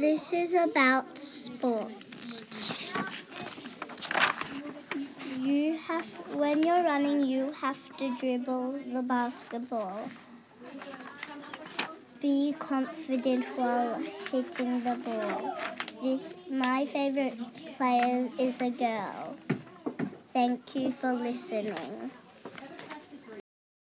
This is about sports. You have, when you're running, you have to dribble the basketball. Be confident while hitting the ball. This, my favorite player is a girl. Thank you for listening.